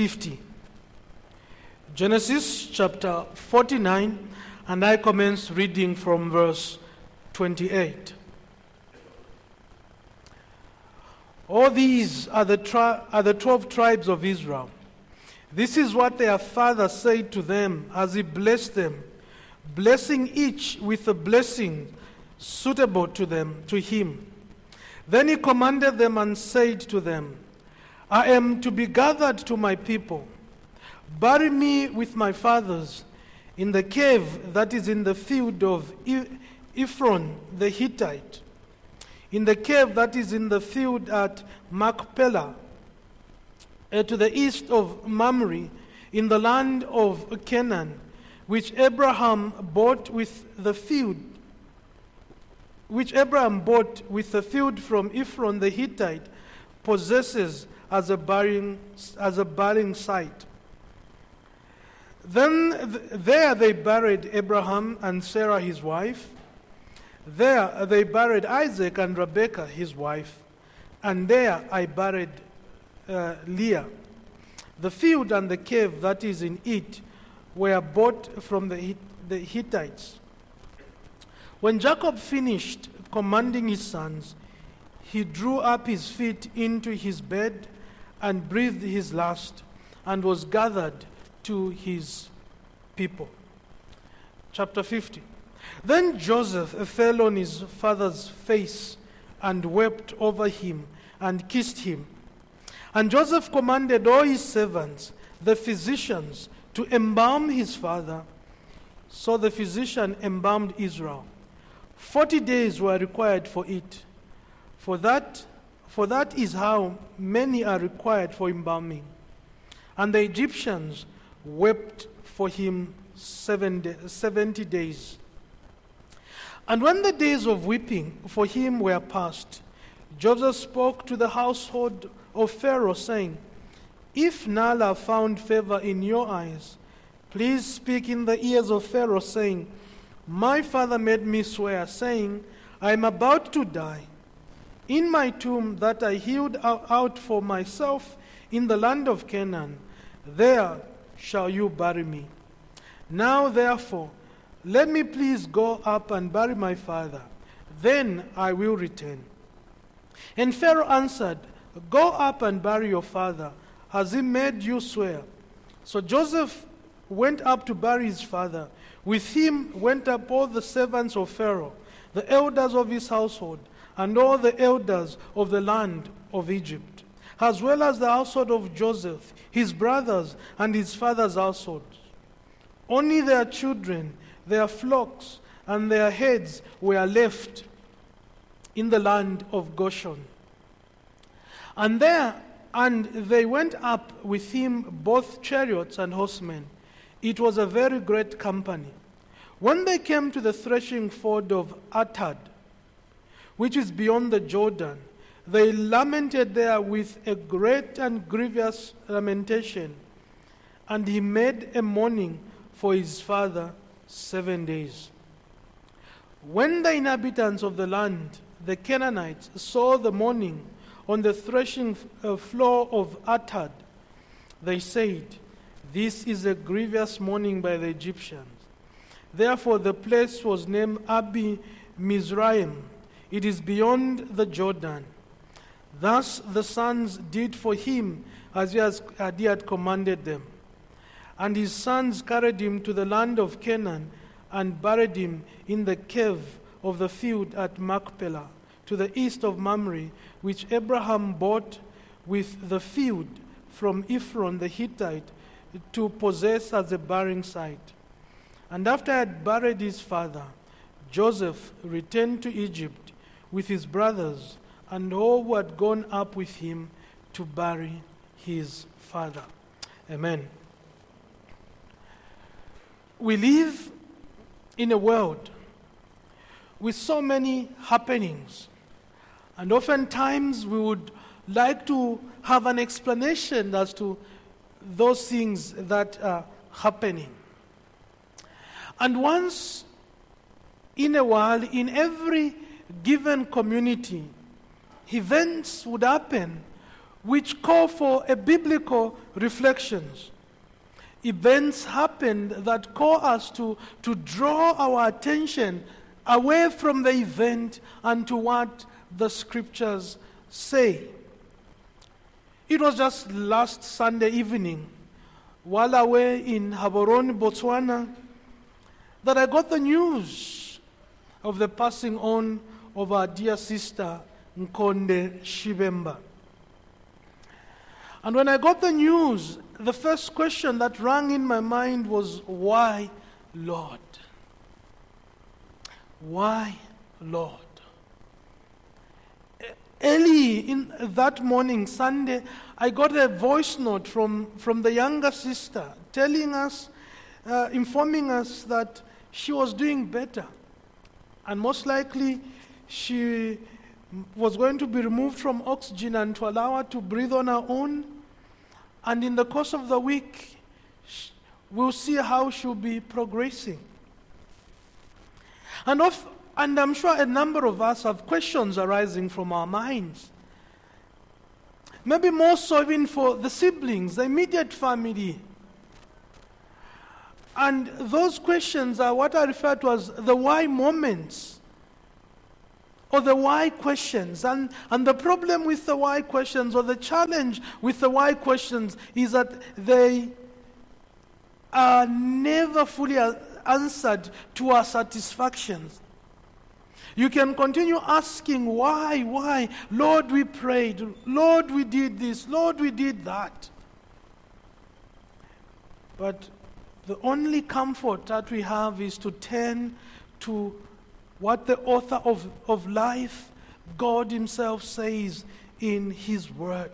50. Genesis chapter 49, and I commence reading from verse 28. All these are the, tri- are the 12 tribes of Israel. This is what their father said to them as he blessed them, blessing each with a blessing suitable to them, to him. Then he commanded them and said to them, I am to be gathered to my people. Bury me with my fathers in the cave that is in the field of Ephron the Hittite, in the cave that is in the field at Machpelah, uh, to the east of Mamre, in the land of Canaan, which Abraham bought with the field, which Abraham bought with the field from Ephron the Hittite, possesses as a burying, as a burying site. Then th- there they buried Abraham and Sarah his wife. There they buried Isaac and Rebekah his wife. And there I buried uh, Leah. The field and the cave that is in it were bought from the, the Hittites. When Jacob finished commanding his sons, he drew up his feet into his bed and breathed his last and was gathered to his people. Chapter 50. Then Joseph fell on his father's face and wept over him and kissed him. And Joseph commanded all his servants, the physicians, to embalm his father. So the physician embalmed Israel. Forty days were required for it. For that for that is how many are required for embalming. And the Egyptians wept for him day, 70 days. And when the days of weeping for him were past, Joseph spoke to the household of Pharaoh, saying, If Nala found favor in your eyes, please speak in the ears of Pharaoh, saying, My father made me swear, saying, I am about to die in my tomb that I hewed out for myself in the land of Canaan, there shall you bury me. Now, therefore, let me please go up and bury my father. Then I will return. And Pharaoh answered, Go up and bury your father, as he made you swear. So Joseph went up to bury his father. With him went up all the servants of Pharaoh, the elders of his household and all the elders of the land of Egypt, as well as the household of Joseph, his brothers, and his father's household. Only their children, their flocks, and their heads were left in the land of Goshen. And there, and they went up with him both chariots and horsemen. It was a very great company. When they came to the threshing ford of Atad, which is beyond the Jordan. They lamented there with a great and grievous lamentation. And he made a mourning for his father seven days. When the inhabitants of the land, the Canaanites, saw the mourning on the threshing uh, floor of Atad, they said, This is a grievous mourning by the Egyptians. Therefore, the place was named Abel Mizraim it is beyond the Jordan. Thus the sons did for him as he, has, as he had commanded them. And his sons carried him to the land of Canaan and buried him in the cave of the field at Machpelah, to the east of Mamre, which Abraham bought with the field from Ephron the Hittite to possess as a burying site. And after I had buried his father, Joseph returned to Egypt with his brothers and all who had gone up with him to bury his father. Amen. We live in a world with so many happenings, and oftentimes we would like to have an explanation as to those things that are happening. And once in a while, in every given community, events would happen which call for a biblical reflections. Events happened that call us to, to draw our attention away from the event and to what the scriptures say. It was just last Sunday evening, while away in Gaborone, Botswana, that I got the news of the passing on of our dear sister, Nkonde Shibemba. And when I got the news, the first question that rang in my mind was, Why, Lord? Why, Lord? Early in that morning, Sunday, I got a voice note from, from the younger sister telling us, uh, informing us that she was doing better. And most likely, she was going to be removed from oxygen and to allow her to breathe on her own. And in the course of the week, we'll see how she'll be progressing. And, of, and I'm sure a number of us have questions arising from our minds. Maybe more so even for the siblings, the immediate family. And those questions are what I refer to as the why moments or the why questions. And, and the problem with the why questions, or the challenge with the why questions, is that they are never fully answered to our satisfactions. You can continue asking, why, why? Lord, we prayed. Lord, we did this. Lord, we did that. But the only comfort that we have is to turn to what the author of, of life, God Himself, says in His Word.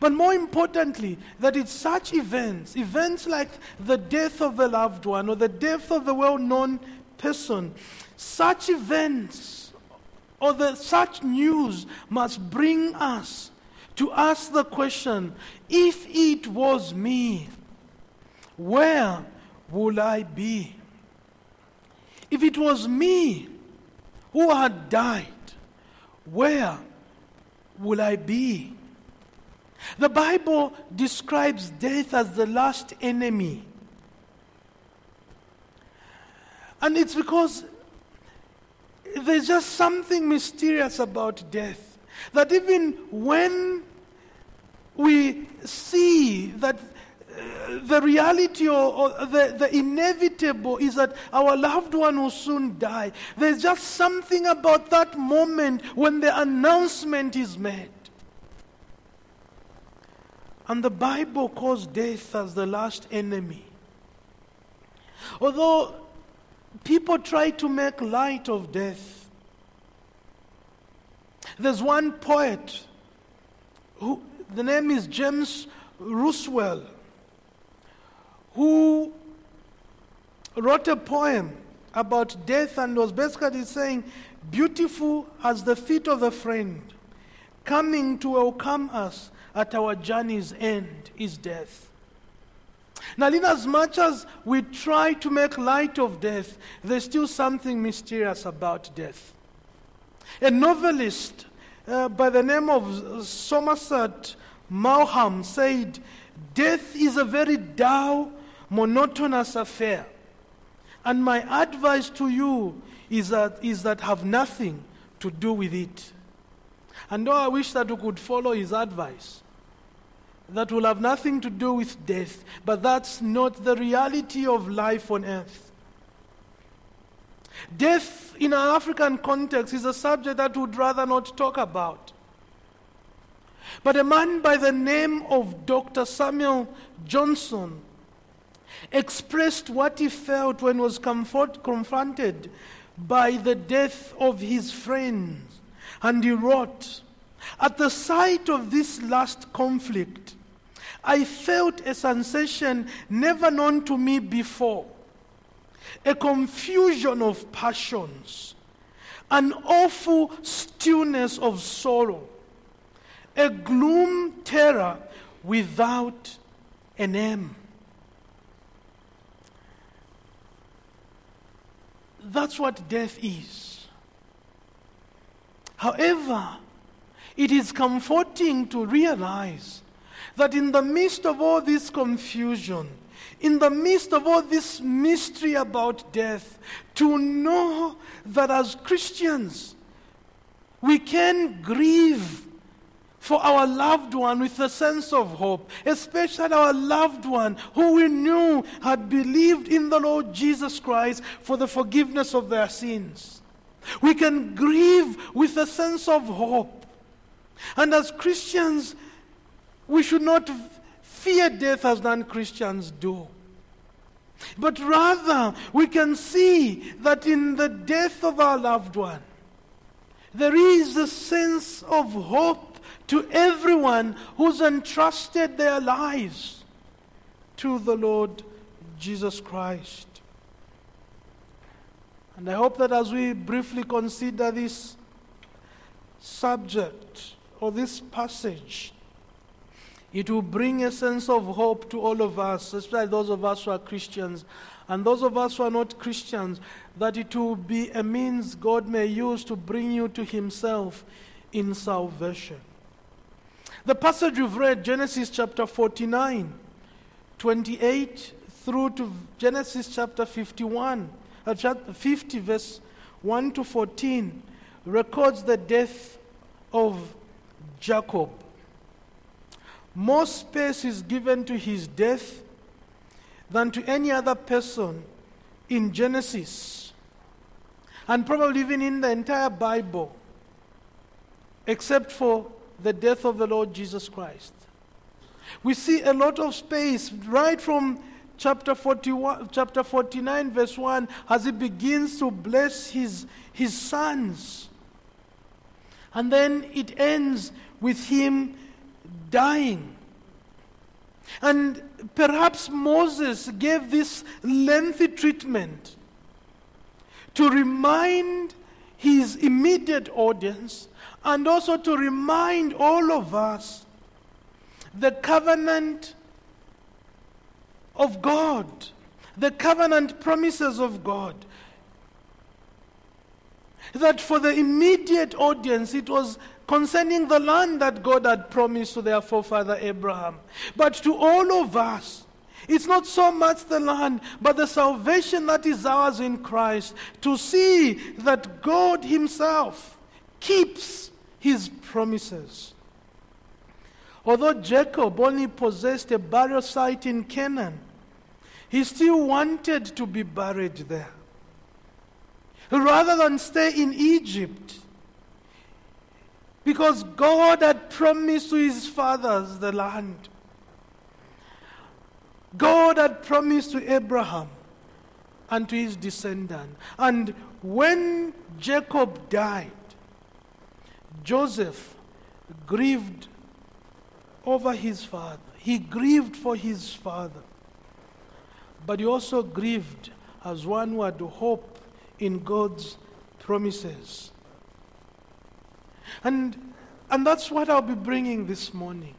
But more importantly, that it's such events, events like the death of a loved one or the death of a well known person, such events or the, such news must bring us to ask the question if it was me, where would I be? If it was me who had died, where will I be? The Bible describes death as the last enemy. And it's because there's just something mysterious about death. That even when we see that the reality or, or, the, the inevitable is that our loved one will soon die. There's just something about that moment when the announcement is made. And the Bible calls death as the last enemy. Although people try to make light of death, there's one poet who the name is James Rousseau who wrote a poem about death and was basically saying, Beautiful as the feet of a friend, coming to welcome us at our journey's end is death. Now, in as much as we try to make light of death, there's still something mysterious about death. A novelist uh, by the name of Somerset Maugham said, Death is a very dull monotonous affair. And my advice to you is that, is that have nothing to do with it. And though I wish that we could follow his advice, that will have nothing to do with death, but that's not the reality of life on earth. Death in an African context is a subject that we'd rather not talk about. But a man by the name of Dr. Samuel Johnson expressed what he felt when was comfort, confronted by the death of his friends. And he wrote, At the sight of this last conflict, I felt a sensation never known to me before a confusion of passions, an awful stillness of sorrow, a gloom terror without a name. That's what death is. However, it is comforting to realize that in the midst of all this confusion, in the midst of all this mystery about death, to know that as Christians, we can grieve for our loved one with a sense of hope, especially our loved one who we knew had believed in the Lord Jesus Christ for the forgiveness of their sins. We can grieve with a sense of hope. And as Christians, we should not fear death as non Christians do. But rather, we can see that in the death of our loved one, there is a sense of hope to everyone who's entrusted their lives to the Lord Jesus Christ. And I hope that as we briefly consider this subject or this passage, it will bring a sense of hope to all of us, especially those of us who are Christians. And those of us who are not Christians, that it will be a means God may use to bring you to Himself in salvation. The passage we've read, Genesis chapter 49, 28 through to Genesis chapter 51, uh, chapter 50, verse 1 to 14, records the death of Jacob. More space is given to his death than to any other person in Genesis, and probably even in the entire Bible, except for the death of the Lord Jesus Christ. We see a lot of space right from chapter 41 chapter 49 verse 1 as he begins to bless his his sons and then it ends with him dying and perhaps Moses gave this lengthy treatment to remind his immediate audience and also to remind all of us the covenant of God, the covenant promises of God. That for the immediate audience, it was concerning the land that God had promised to their forefather Abraham. But to all of us, it's not so much the land, but the salvation that is ours in Christ. To see that God Himself keeps His promises. Although Jacob only possessed a burial site in Canaan, he still wanted to be buried there. Rather than stay in Egypt, because God had promised to his fathers the land. God had promised to Abraham and to his descendant. And when Jacob died, Joseph grieved over his father. He grieved for his father. But he also grieved as one who had hope in God's promises. And, and that's what I'll be bringing this morning.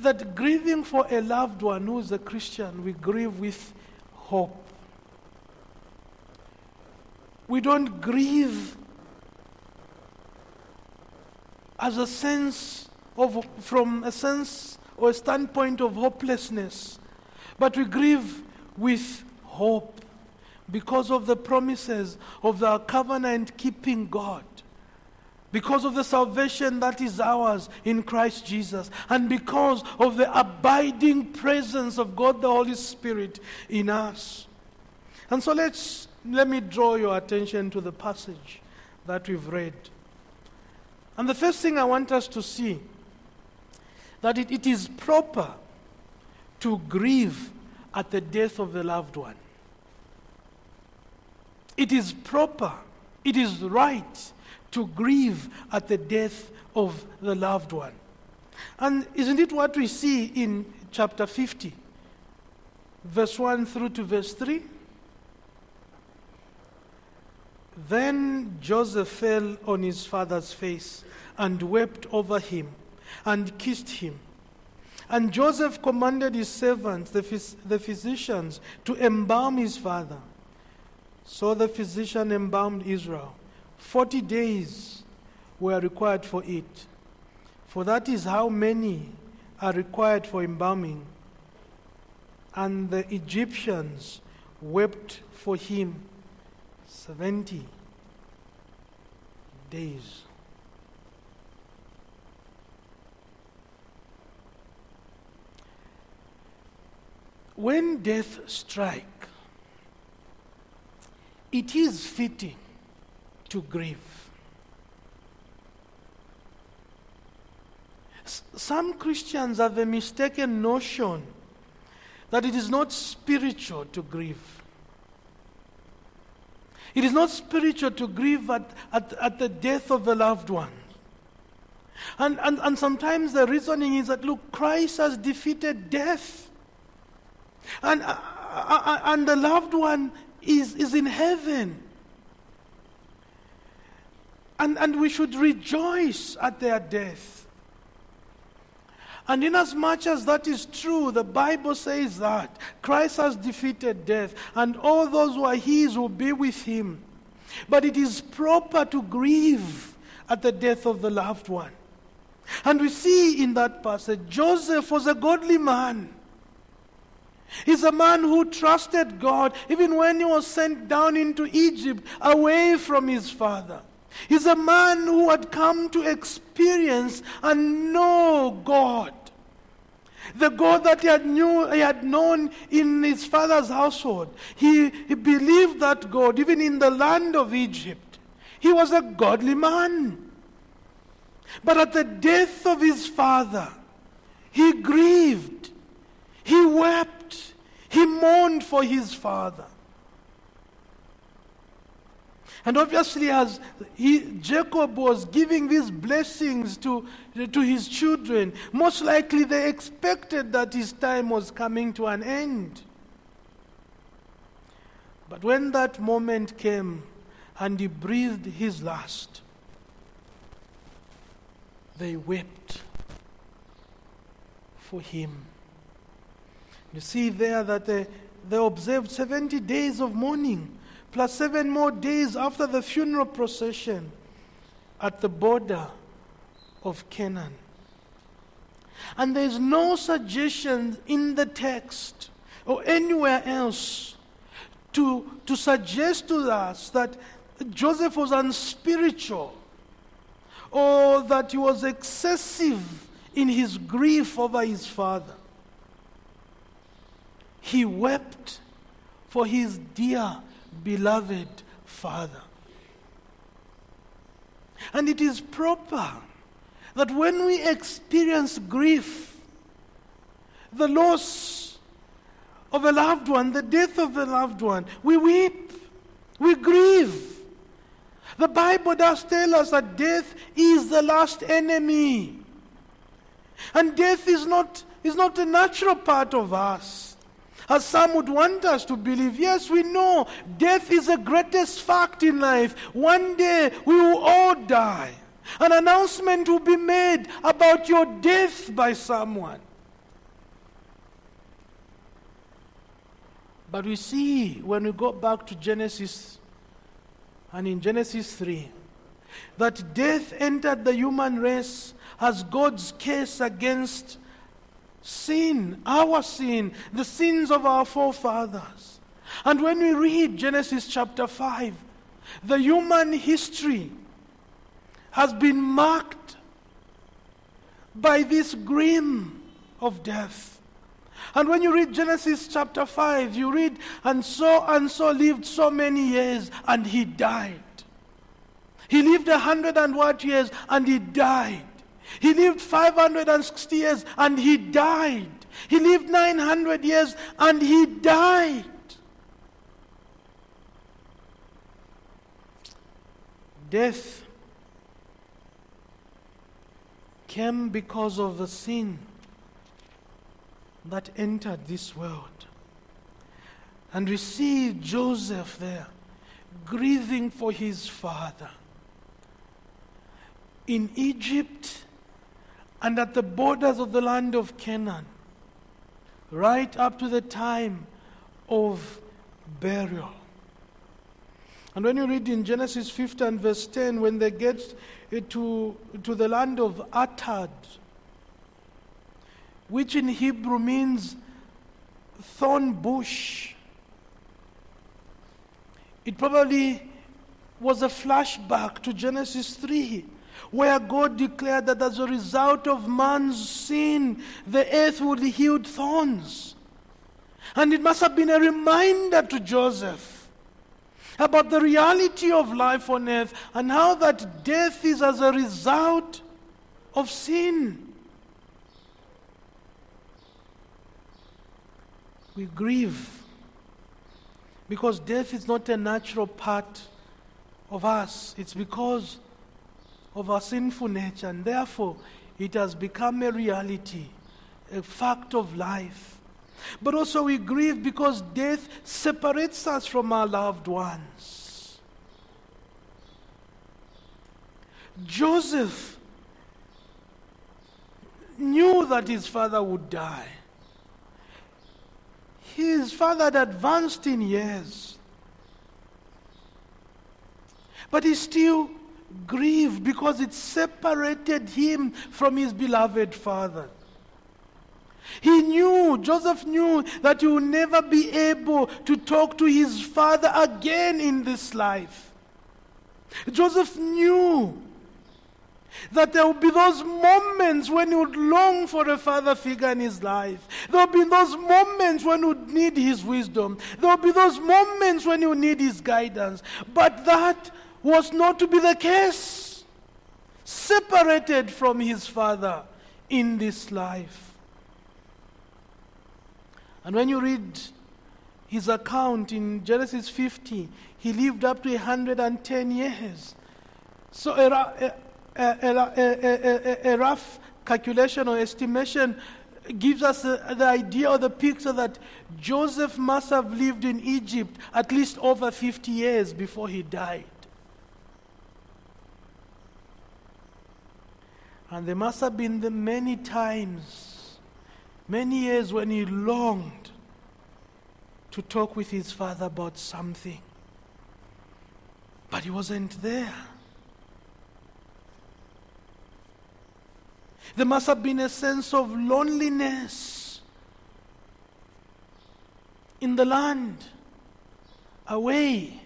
That grieving for a loved one who is a Christian, we grieve with hope. We don't grieve as a sense of, from a sense or a standpoint of hopelessness, but we grieve with hope because of the promises of the covenant keeping God, because of the salvation that is ours in Christ Jesus, and because of the abiding presence of God the Holy Spirit in us. And so let's let me draw your attention to the passage that we've read. And the first thing I want us to see that it, it is proper to grieve at the death of the loved one. It is proper, it is right to grieve at the death of the loved one. And isn't it what we see in chapter 50, verse 1 through to verse 3? Then Joseph fell on his father's face and wept over him and kissed him. And Joseph commanded his servants, the, phys- the physicians, to embalm his father. So the physician embalmed Israel. Forty days were required for it. For that is how many are required for embalming. And the Egyptians wept for him 70 days. When death strike, it is fitting to grieve. Some Christians have a mistaken notion that it is not spiritual to grieve. It is not spiritual to grieve at, at, at the death of a loved one. And, and, and sometimes the reasoning is that, look, Christ has defeated death. And, uh, uh, uh, and the loved one is, is in heaven. And, and we should rejoice at their death. And inasmuch as that is true, the Bible says that Christ has defeated death, and all those who are his will be with him. But it is proper to grieve at the death of the loved one. And we see in that passage, Joseph was a godly man. He's a man who trusted God even when he was sent down into Egypt away from his father. He's a man who had come to experience and know God. The God that he had, knew, he had known in his father's household. He, he believed that God, even in the land of Egypt. He was a godly man. But at the death of his father, he grieved. He wept. He mourned for his father. And obviously, as he, Jacob was giving these blessings to, to his children, most likely they expected that his time was coming to an end. But when that moment came and he breathed his last, they wept for him. You see there that they, they observed 70 days of mourning, plus seven more days after the funeral procession at the border of Canaan. And there's no suggestion in the text or anywhere else to, to suggest to us that Joseph was unspiritual or that he was excessive in his grief over his father. He wept for his dear, beloved father. And it is proper that when we experience grief, the loss of a loved one, the death of a loved one, we weep, we grieve. The Bible does tell us that death is the last enemy. And death is not, is not a natural part of us. As some would want us to believe. Yes, we know death is the greatest fact in life. One day we will all die. An announcement will be made about your death by someone. But we see when we go back to Genesis and in Genesis 3 that death entered the human race as God's case against sin, our sin, the sins of our forefathers. And when we read Genesis chapter 5, the human history has been marked by this grim of death. And when you read Genesis chapter 5, you read, and so and so lived so many years, and he died. He lived a hundred and what years, and he died. He lived 560 years, and he died. He lived 900 years, and he died. Death came because of the sin that entered this world. And we see Joseph there grieving for his father. In Egypt and at the borders of the land of Canaan, right up to the time of burial. And when you read in Genesis 50 and verse 10, when they get to, to the land of Atad, which in Hebrew means thorn bush, it probably was a flashback to Genesis 3, where God declared that as a result of man's sin, the earth would yield thorns. And it must have been a reminder to Joseph about the reality of life on earth and how that death is as a result of sin. We grieve because death is not a natural part of us, it's because of our sinful nature, and therefore it has become a reality, a fact of life. But also we grieve because death separates us from our loved ones. Joseph knew that his father would die. His father had advanced in years. But he still grieved because it separated him from his beloved father. He knew, Joseph knew that he would never be able to talk to his father again in this life. Joseph knew that there would be those moments when he would long for a father figure in his life. There would be those moments when he would need his wisdom. There would be those moments when he would need his guidance. But that was not to be the case. Separated from his father in this life. And when you read his account in Genesis 50, he lived up to 110 years. So a, a, a, a rough calculation or estimation gives us the idea or the picture that Joseph must have lived in Egypt at least over 50 years before he died. And there must have been the many times many years when he longed to talk with his father about something. But he wasn't there. There must have been a sense of loneliness in the land, away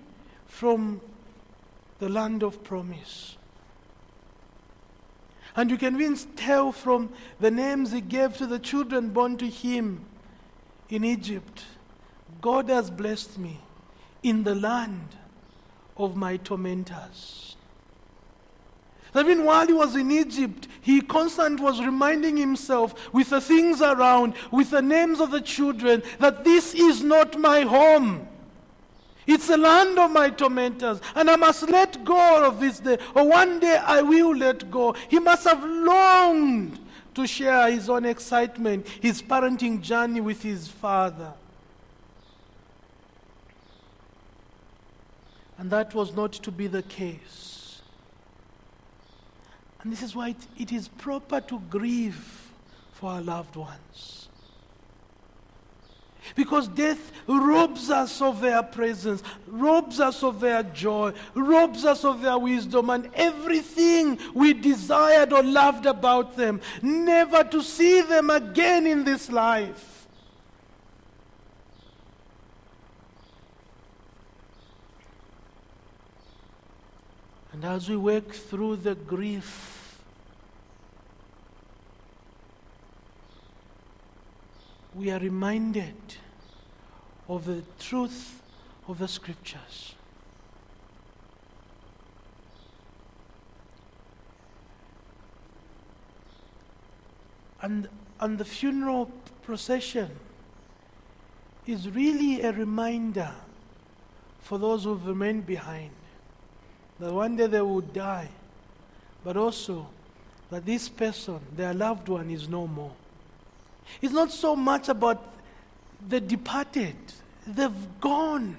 from the land of promise. And you can even tell from the names he gave to the children born to him in Egypt God has blessed me in the land of my tormentors. Even while he was in Egypt, he constantly was reminding himself with the things around, with the names of the children, that this is not my home. It's the land of my tormentors, and I must let go of this day, or one day I will let go. He must have longed to share his own excitement, his parenting journey with his father. And that was not to be the case. And this is why it, it is proper to grieve for our loved ones. Because death robs us of their presence, robs us of their joy, robs us of their wisdom, and everything we desired or loved about them, never to see them again in this life. And as we work through the grief, we are reminded of the truth of the scriptures. And, and the funeral procession is really a reminder for those who've remained behind that one day they will die, but also that this person, their loved one, is no more. It's not so much about the departed, they've gone.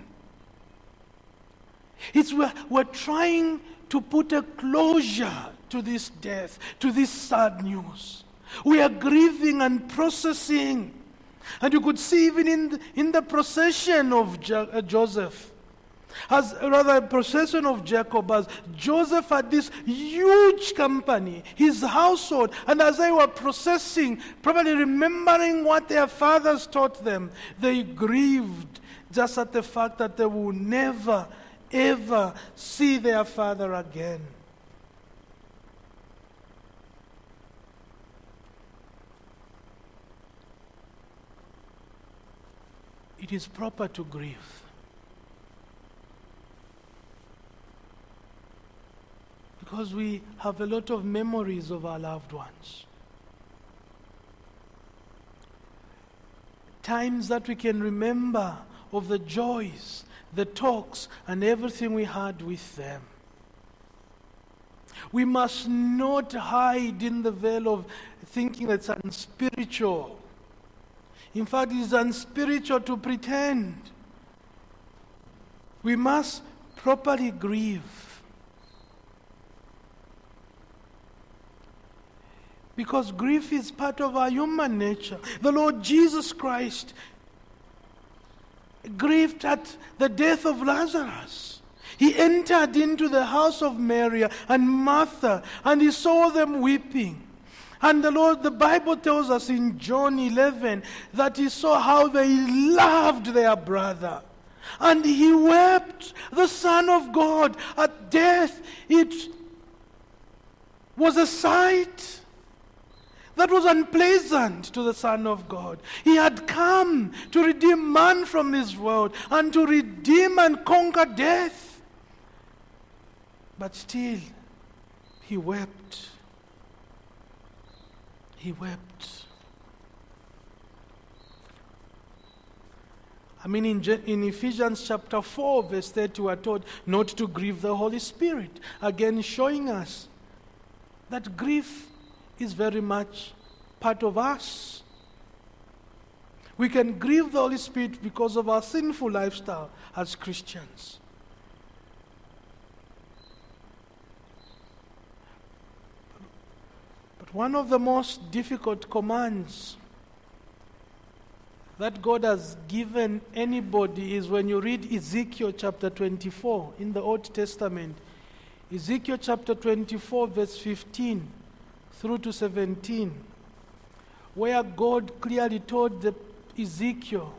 It's we're, we're trying to put a closure to this death, to this sad news. We are grieving and processing. And you could see even in the, in the procession of jo- uh, Joseph as rather a procession of Jacob, as Joseph had this huge company, his household, and as they were processing, probably remembering what their fathers taught them, they grieved just at the fact that they will never, ever see their father again. It is proper to grieve. Because we have a lot of memories of our loved ones. Times that we can remember of the joys, the talks, and everything we had with them. We must not hide in the veil of thinking that's unspiritual. In fact, it is unspiritual to pretend. We must properly grieve. Because grief is part of our human nature. The Lord Jesus Christ grieved at the death of Lazarus. He entered into the house of Mary and Martha and he saw them weeping. And the Lord, the Bible tells us in John 11 that he saw how they loved their brother. And he wept, the Son of God, at death. It was a sight that was unpleasant to the Son of God. He had come to redeem man from this world and to redeem and conquer death. But still, he wept. He wept. I mean, in, in Ephesians chapter 4, verse 30, we are told not to grieve the Holy Spirit. Again, showing us that grief is very much part of us. We can grieve the Holy Spirit because of our sinful lifestyle as Christians. But one of the most difficult commands that God has given anybody is when you read Ezekiel chapter 24 in the Old Testament. Ezekiel chapter 24, verse 15 through to 17, where God clearly told the Ezekiel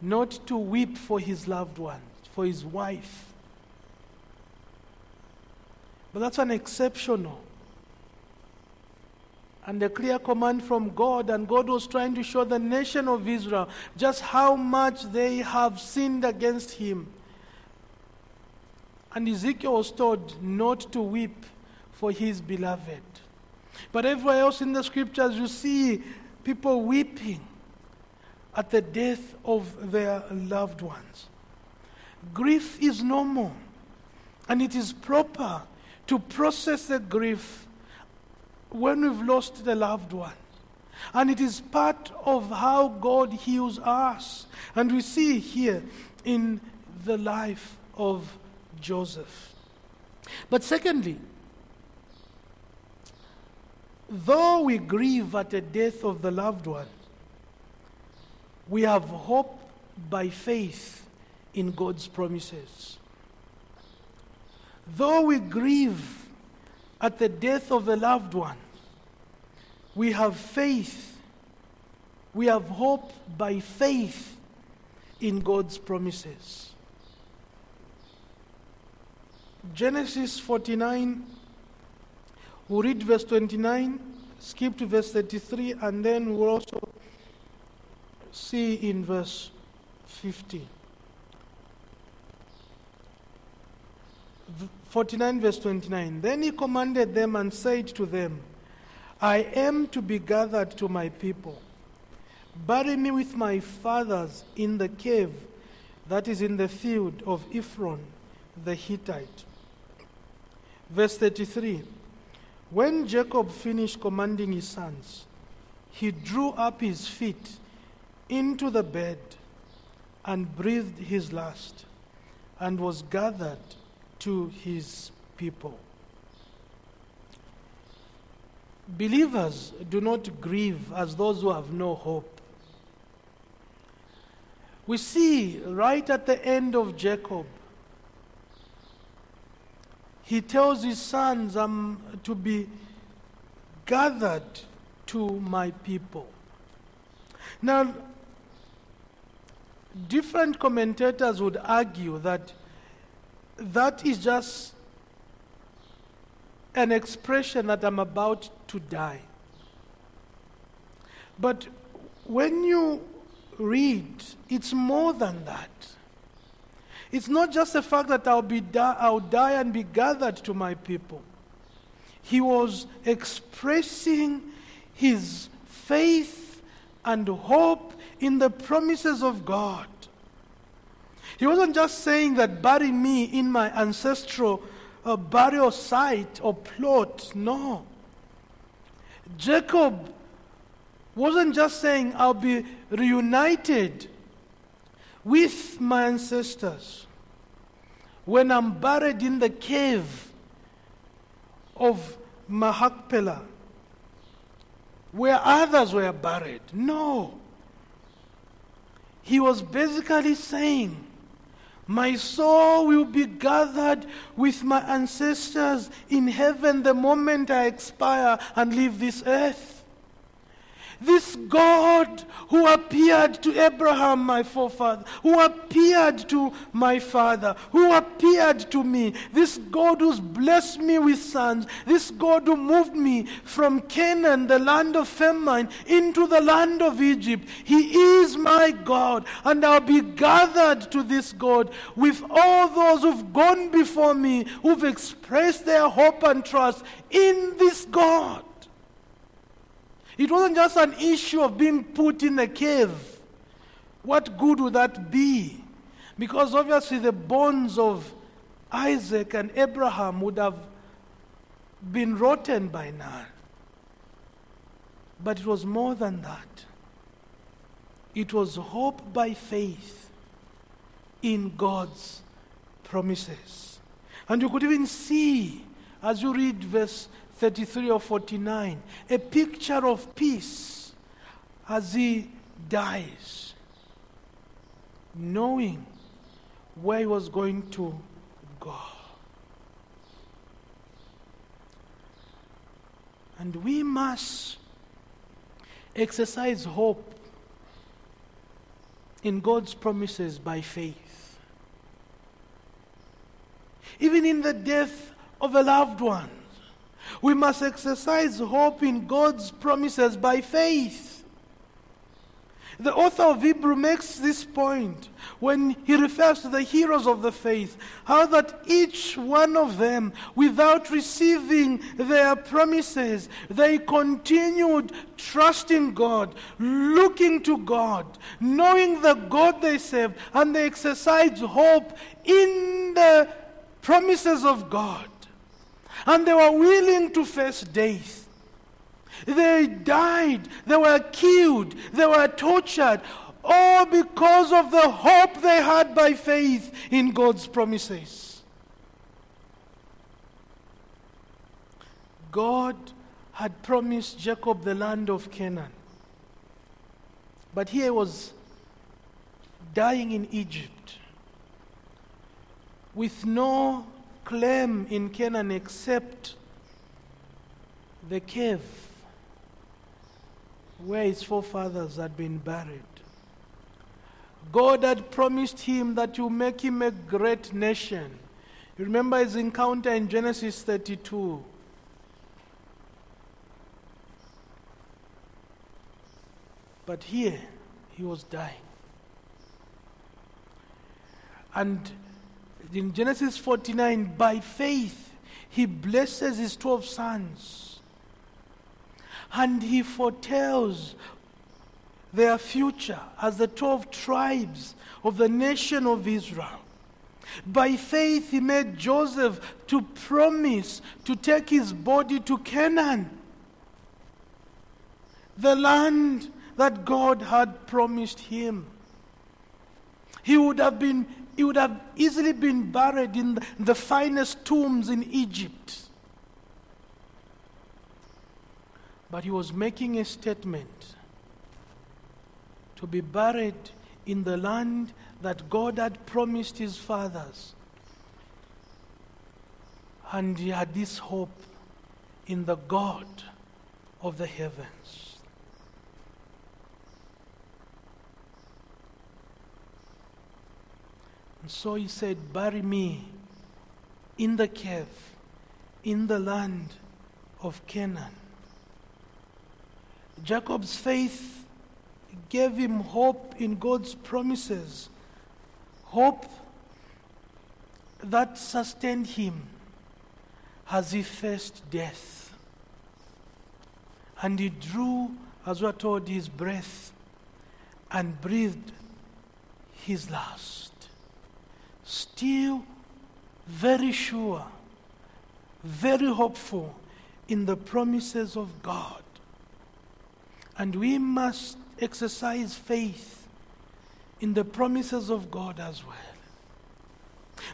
not to weep for his loved one, for his wife. But that's an exceptional and a clear command from God, and God was trying to show the nation of Israel just how much they have sinned against Him. And Ezekiel was told not to weep for his beloved. But everywhere else in the scriptures, you see people weeping at the death of their loved ones. Grief is normal, and it is proper to process the grief when we've lost the loved one. And it is part of how God heals us. And we see here in the life of Joseph. But secondly, though we grieve at the death of the loved one, we have hope by faith in God's promises. Though we grieve at the death of a loved one, we have faith, we have hope by faith in God's promises. Genesis 49 We'll read verse 29, skip to verse 33, and then we'll also see in verse 50. 49 verse 29. Then he commanded them and said to them, I am to be gathered to my people. Bury me with my fathers in the cave that is in the field of Ephron the Hittite. Verse 33. When Jacob finished commanding his sons, he drew up his feet into the bed and breathed his last and was gathered to his people. Believers do not grieve as those who have no hope. We see right at the end of Jacob he tells his sons um, to be gathered to my people. Now, different commentators would argue that that is just an expression that I'm about to die. But when you read, it's more than that. It's not just the fact that I'll, be di- I'll die and be gathered to my people. He was expressing his faith and hope in the promises of God. He wasn't just saying that bury me in my ancestral uh, burial site or plot. No. Jacob wasn't just saying, I'll be reunited with my ancestors when I'm buried in the cave of Machpelah, where others were buried. No. He was basically saying, My soul will be gathered with my ancestors in heaven the moment I expire and leave this earth. This God who appeared to Abraham, my forefather, who appeared to my father, who appeared to me, this God who's blessed me with sons, this God who moved me from Canaan, the land of famine, into the land of Egypt, He is my God, and I'll be gathered to this God with all those who've gone before me, who've expressed their hope and trust in this God. It wasn't just an issue of being put in a cave. What good would that be? Because obviously the bones of Isaac and Abraham would have been rotten by now. But it was more than that. It was hope by faith in God's promises. And you could even see as you read verse 33 or 49, a picture of peace as he dies, knowing where he was going to go. And we must exercise hope in God's promises by faith. Even in the death of a loved one, we must exercise hope in God's promises by faith. The author of Hebrew makes this point when he refers to the heroes of the faith, how that each one of them, without receiving their promises, they continued trusting God, looking to God, knowing the God they served, and they exercised hope in the promises of God. And they were willing to face death. They died, they were killed, they were tortured, all because of the hope they had by faith in God's promises. God had promised Jacob the land of Canaan. But he was dying in Egypt with no claim in Canaan except the cave where his forefathers had been buried. God had promised him that you make him a great nation. You remember his encounter in Genesis 32. But here, he was dying. And in Genesis 49, by faith, he blesses his 12 sons. And he foretells their future as the 12 tribes of the nation of Israel. By faith, he made Joseph to promise to take his body to Canaan, the land that God had promised him. He would have been he would have easily been buried in the, finest tombs in Egypt. But he was making a statement to be buried in the land that God had promised his fathers And he had this hope in the God of the heavens. And so he said, Bury me in the cave, in the land of Canaan. Jacob's faith gave him hope in God's promises, hope that sustained him as he faced death. And he drew, as we are told, his breath and breathed his last. Still very sure, very hopeful in the promises of God. And we must exercise faith in the promises of God as well.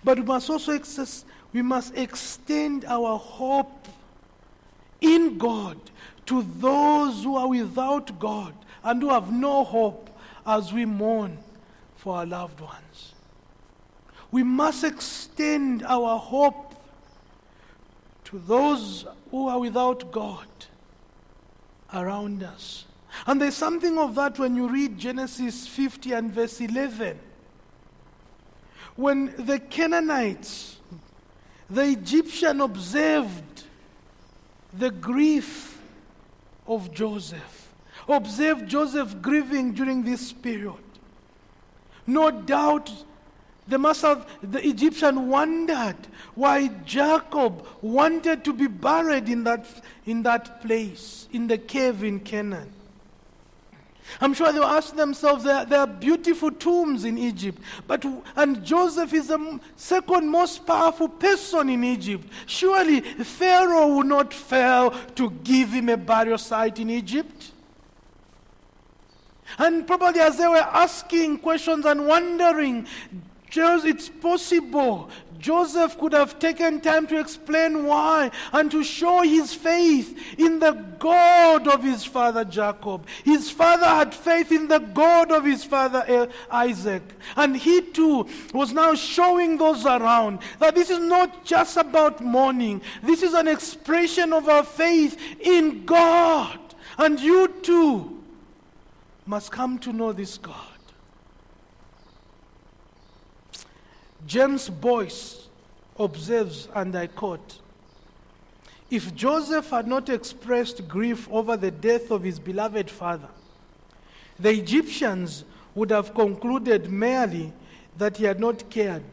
But we must also access, we must extend our hope in God to those who are without God and who have no hope as we mourn for our loved ones. We must extend our hope to those who are without God around us. And there's something of that when you read Genesis 50 and verse 11. When the Canaanites, the Egyptian observed the grief of Joseph, observed Joseph grieving during this period. No doubt the master, the Egyptian wondered why Jacob wanted to be buried in that, in that place, in the cave in Canaan. I'm sure they'll ask themselves, there, there are beautiful tombs in Egypt, but, and Joseph is the second most powerful person in Egypt. Surely Pharaoh would not fail to give him a burial site in Egypt. And probably as they were asking questions and wondering, it's possible. Joseph could have taken time to explain why and to show his faith in the God of his father Jacob. His father had faith in the God of his father uh, Isaac. And he too was now showing those around that this is not just about mourning, this is an expression of our faith in God. And you too must come to know this God. James Boice observes, and I quote If Joseph had not expressed grief over the death of his beloved father, the Egyptians would have concluded merely that he had not cared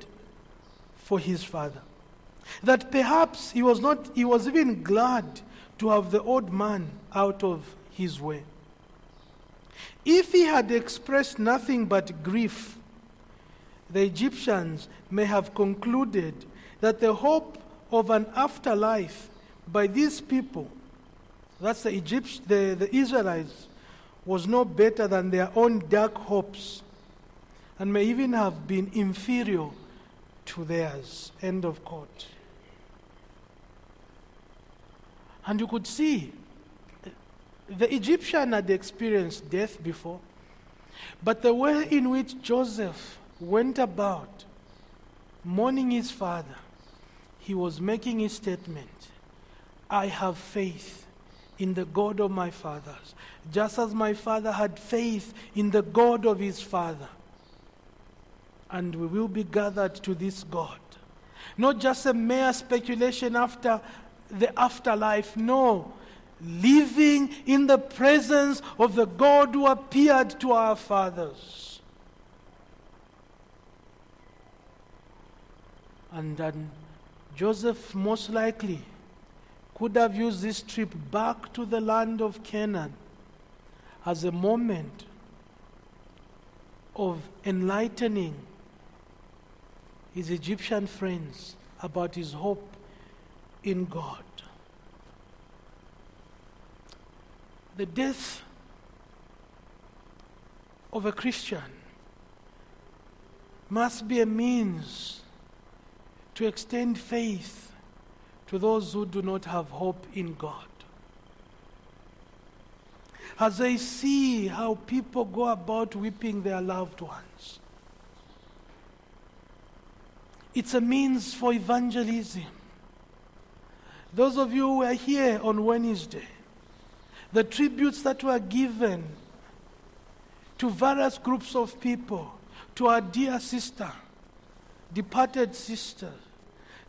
for his father. That perhaps he was, not, he was even glad to have the old man out of his way. If he had expressed nothing but grief the Egyptians may have concluded that the hope of an afterlife by these people, that's the, Egypt, the, the Israelites, was no better than their own dark hopes and may even have been inferior to theirs. End of quote. And you could see the Egyptian had experienced death before, but the way in which Joseph went about mourning his father, he was making his statement I have faith in the God of my fathers, just as my father had faith in the God of his father. And we will be gathered to this God. Not just a mere speculation after the afterlife, no. Living in the presence of the God who appeared to our fathers. And then Joseph most likely could have used this trip back to the land of Canaan as a moment of enlightening his Egyptian friends about his hope in God. The death of a Christian must be a means to extend faith to those who do not have hope in God. As they see how people go about weeping their loved ones, it's a means for evangelism. Those of you who were here on Wednesday, the tributes that were given to various groups of people, to our dear sister, departed sister,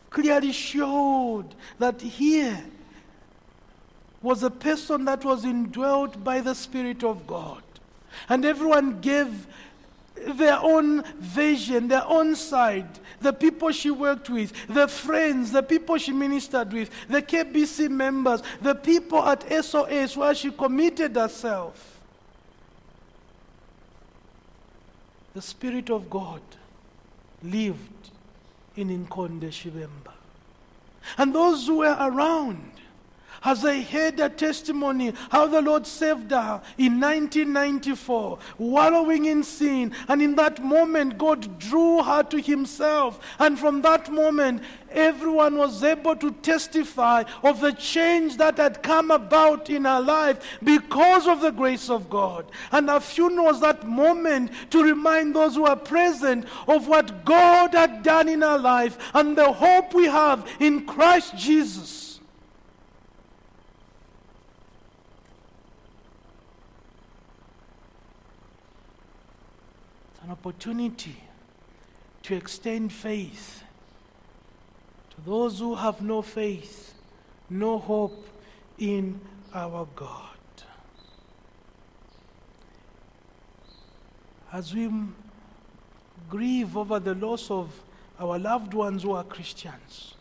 clearly showed that here was a person that was indwelt by the Spirit of God. And everyone gave their own vision, their own side, the people she worked with, the friends, the people she ministered with, the KBC members, the people at SOS where she committed herself. The Spirit of God lived in Inkonde Shibemba. And those who were around as I heard her testimony how the Lord saved her in 1994, wallowing in sin. And in that moment, God drew her to Himself. And from that moment, everyone was able to testify of the change that had come about in her life because of the grace of God. And her funeral was that moment to remind those who are present of what God had done in her life and the hope we have in Christ Jesus. An opportunity to extend faith to those who have no faith, no hope in our God. As we grieve over the loss of our loved ones who are Christians,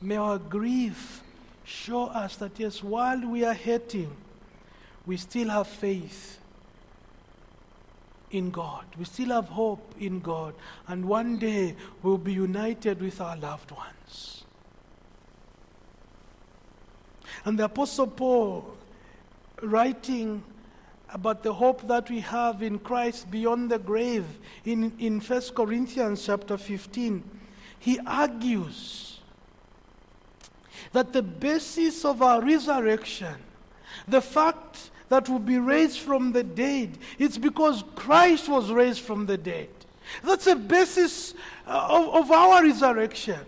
may our grief show us that yes, while we are hurting, we still have faith in God. We still have hope in God. And one day we'll be united with our loved ones. And the Apostle Paul, writing about the hope that we have in Christ beyond the grave in, in 1 Corinthians chapter 15, he argues that the basis of our resurrection, the fact that will be raised from the dead. It's because Christ was raised from the dead. That's the basis uh, of, of our resurrection.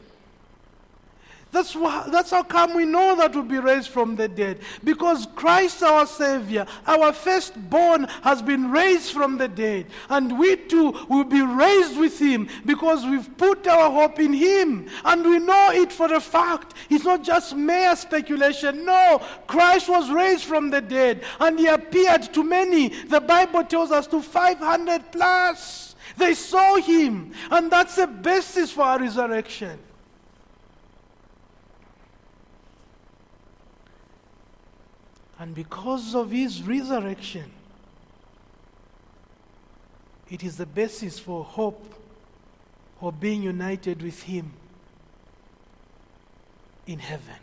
That's, that's how come we know that we'll be raised from the dead. Because Christ, our Savior, our firstborn, has been raised from the dead. And we too will be raised with Him because we've put our hope in Him. And we know it for a fact. It's not just mere speculation. No, Christ was raised from the dead. And He appeared to many. The Bible tells us to 500 plus. They saw Him. And that's the basis for our resurrection. And because of his resurrection, it is the basis for hope of being united with him in heaven.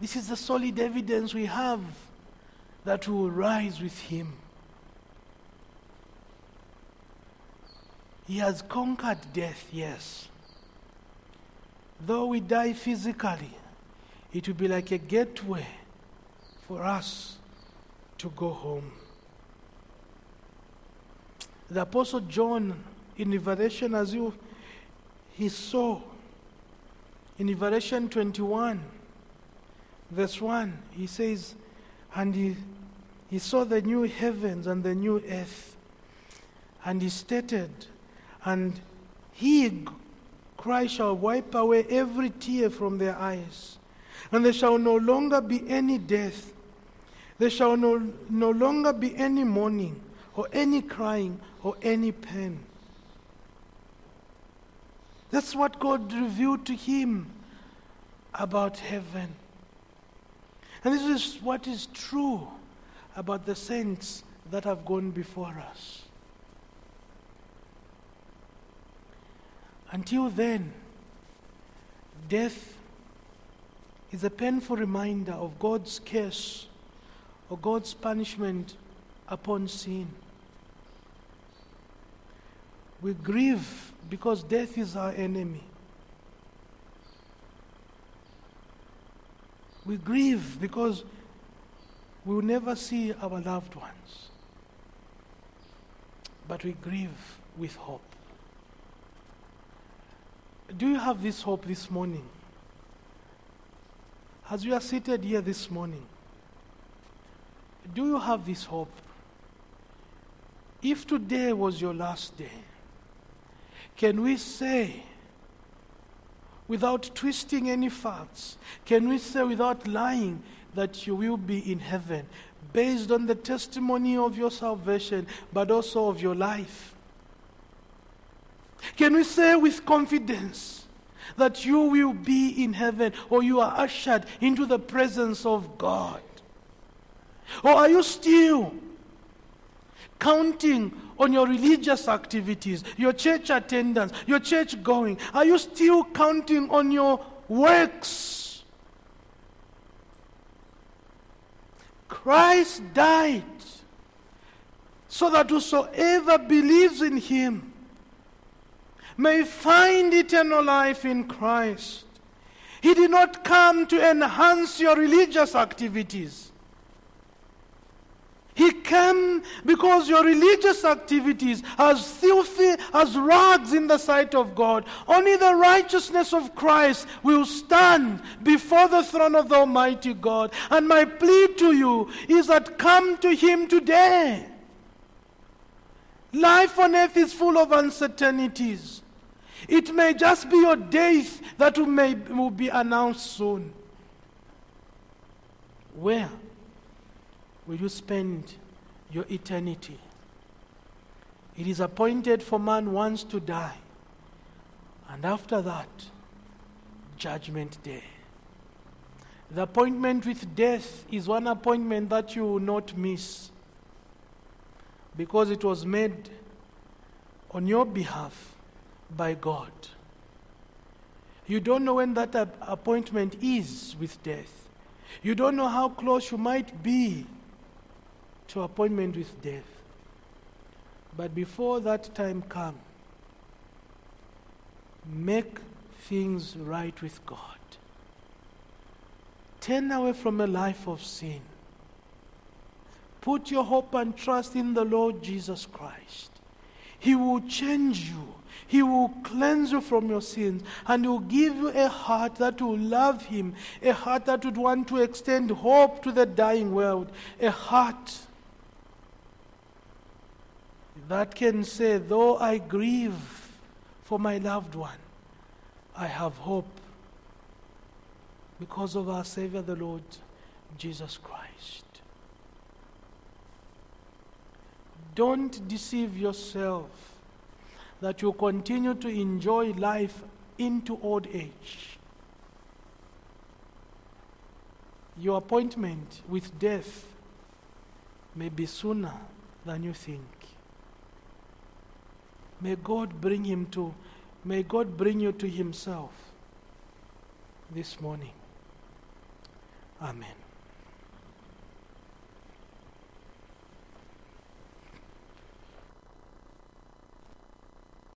This is the solid evidence we have that we will rise with him. He has conquered death, yes. Though we die physically, it will be like a gateway for us to go home. The Apostle John, in Revelation, as you he saw in Revelation 21, verse 1, he says, And he, he saw the new heavens and the new earth. And he stated, And he, Christ, shall wipe away every tear from their eyes and there shall no longer be any death. There shall no, no longer be any mourning, or any crying, or any pain. That's what God revealed to him about heaven. And this is what is true about the saints that have gone before us. Until then, death is a painful reminder of God's curse or God's punishment upon sin. We grieve because death is our enemy. We grieve because we will never see our loved ones. But we grieve with hope. Do you have this hope this morning? As you are seated here this morning, do you have this hope? If today was your last day, can we say, without twisting any facts, can we say without lying that you will be in heaven based on the testimony of your salvation, but also of your life? Can we say with confidence that you will be in heaven or you are ushered into the presence of God? Or are you still counting on your religious activities, your church attendance, your church going? Are you still counting on your works? Christ died so that whosoever believes in him may find eternal life in Christ. He did not come to enhance your religious activities. He came because your religious activities are filthy as rags in the sight of God. Only the righteousness of Christ will stand before the throne of the Almighty God. And my plea to you is that come to Him today. Life on earth is full of uncertainties. It may just be your death that may, will be announced soon. Where will you spend your eternity? It is appointed for man once to die, and after that, judgment day. The appointment with death is one appointment that you will not miss because it was made on your behalf by God. You don't know when that appointment is with death. You don't know how close you might be to appointment with death. But before that time comes, make things right with God. Turn away from a life of sin. Put your hope and trust in the Lord Jesus Christ. He will change you. He will cleanse you from your sins and He will give you a heart that will love Him, a heart that would want to extend hope to the dying world, a heart that can say, Though I grieve for my loved one, I have hope because of our Savior, the Lord Jesus Christ. Don't deceive yourself that you continue to enjoy life into old age. Your appointment with death may be sooner than you think. May God bring him to may God bring you to himself this morning. Amen.